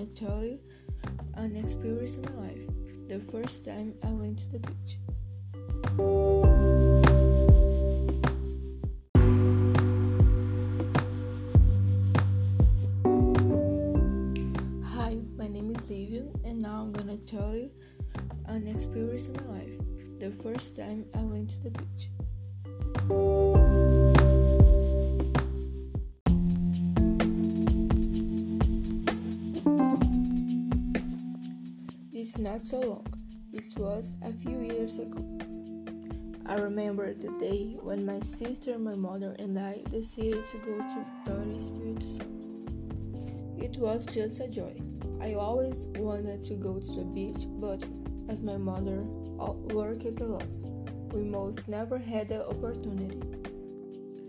gonna tell you an experience in my life. The first time I went to the beach. Hi, my name is Livia, and now I'm gonna tell you an experience in my life. The first time I went to the beach. It's not so long. It was a few years ago. I remember the day when my sister, my mother, and I decided to go to Vitória Espírito Santo. It was just a joy. I always wanted to go to the beach, but as my mother uh, worked a lot, we most never had the opportunity.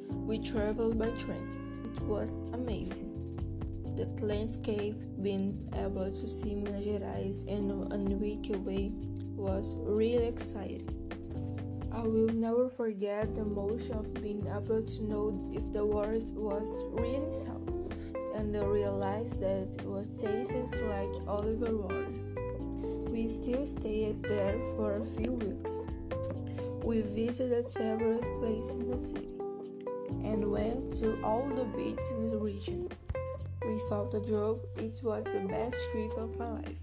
We traveled by train. It was amazing. The landscape, being able to see Minas Gerais in a unique way, was really exciting. I will never forget the emotion of being able to know if the water was really salt and realize that it was tasting like olive oil. We still stayed there for a few weeks. We visited several places in the city and went to all the beaches in the region. Without the job, it was the best trip of my life.